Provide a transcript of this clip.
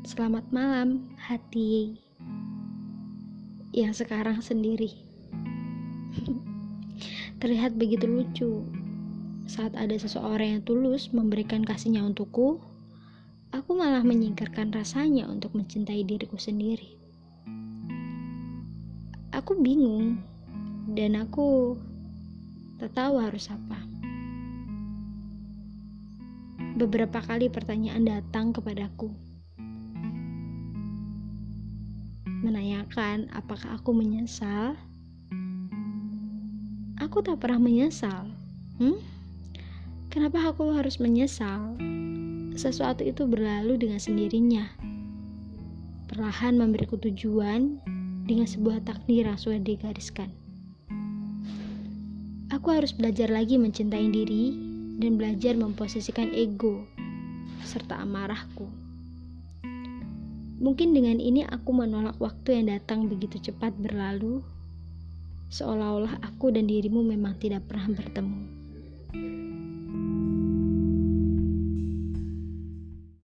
Selamat malam, hati yang sekarang sendiri. Terlihat begitu lucu saat ada seseorang yang tulus memberikan kasihnya untukku. Aku malah menyingkirkan rasanya untuk mencintai diriku sendiri. Aku bingung dan aku tak tahu harus apa. Beberapa kali pertanyaan datang kepadaku menanyakan apakah aku menyesal. Aku tak pernah menyesal. Hmm? Kenapa aku harus menyesal? Sesuatu itu berlalu dengan sendirinya. Perlahan memberiku tujuan dengan sebuah takdir yang sudah digariskan. Aku harus belajar lagi mencintai diri dan belajar memposisikan ego serta amarahku. Mungkin dengan ini aku menolak waktu yang datang begitu cepat berlalu, seolah-olah aku dan dirimu memang tidak pernah bertemu.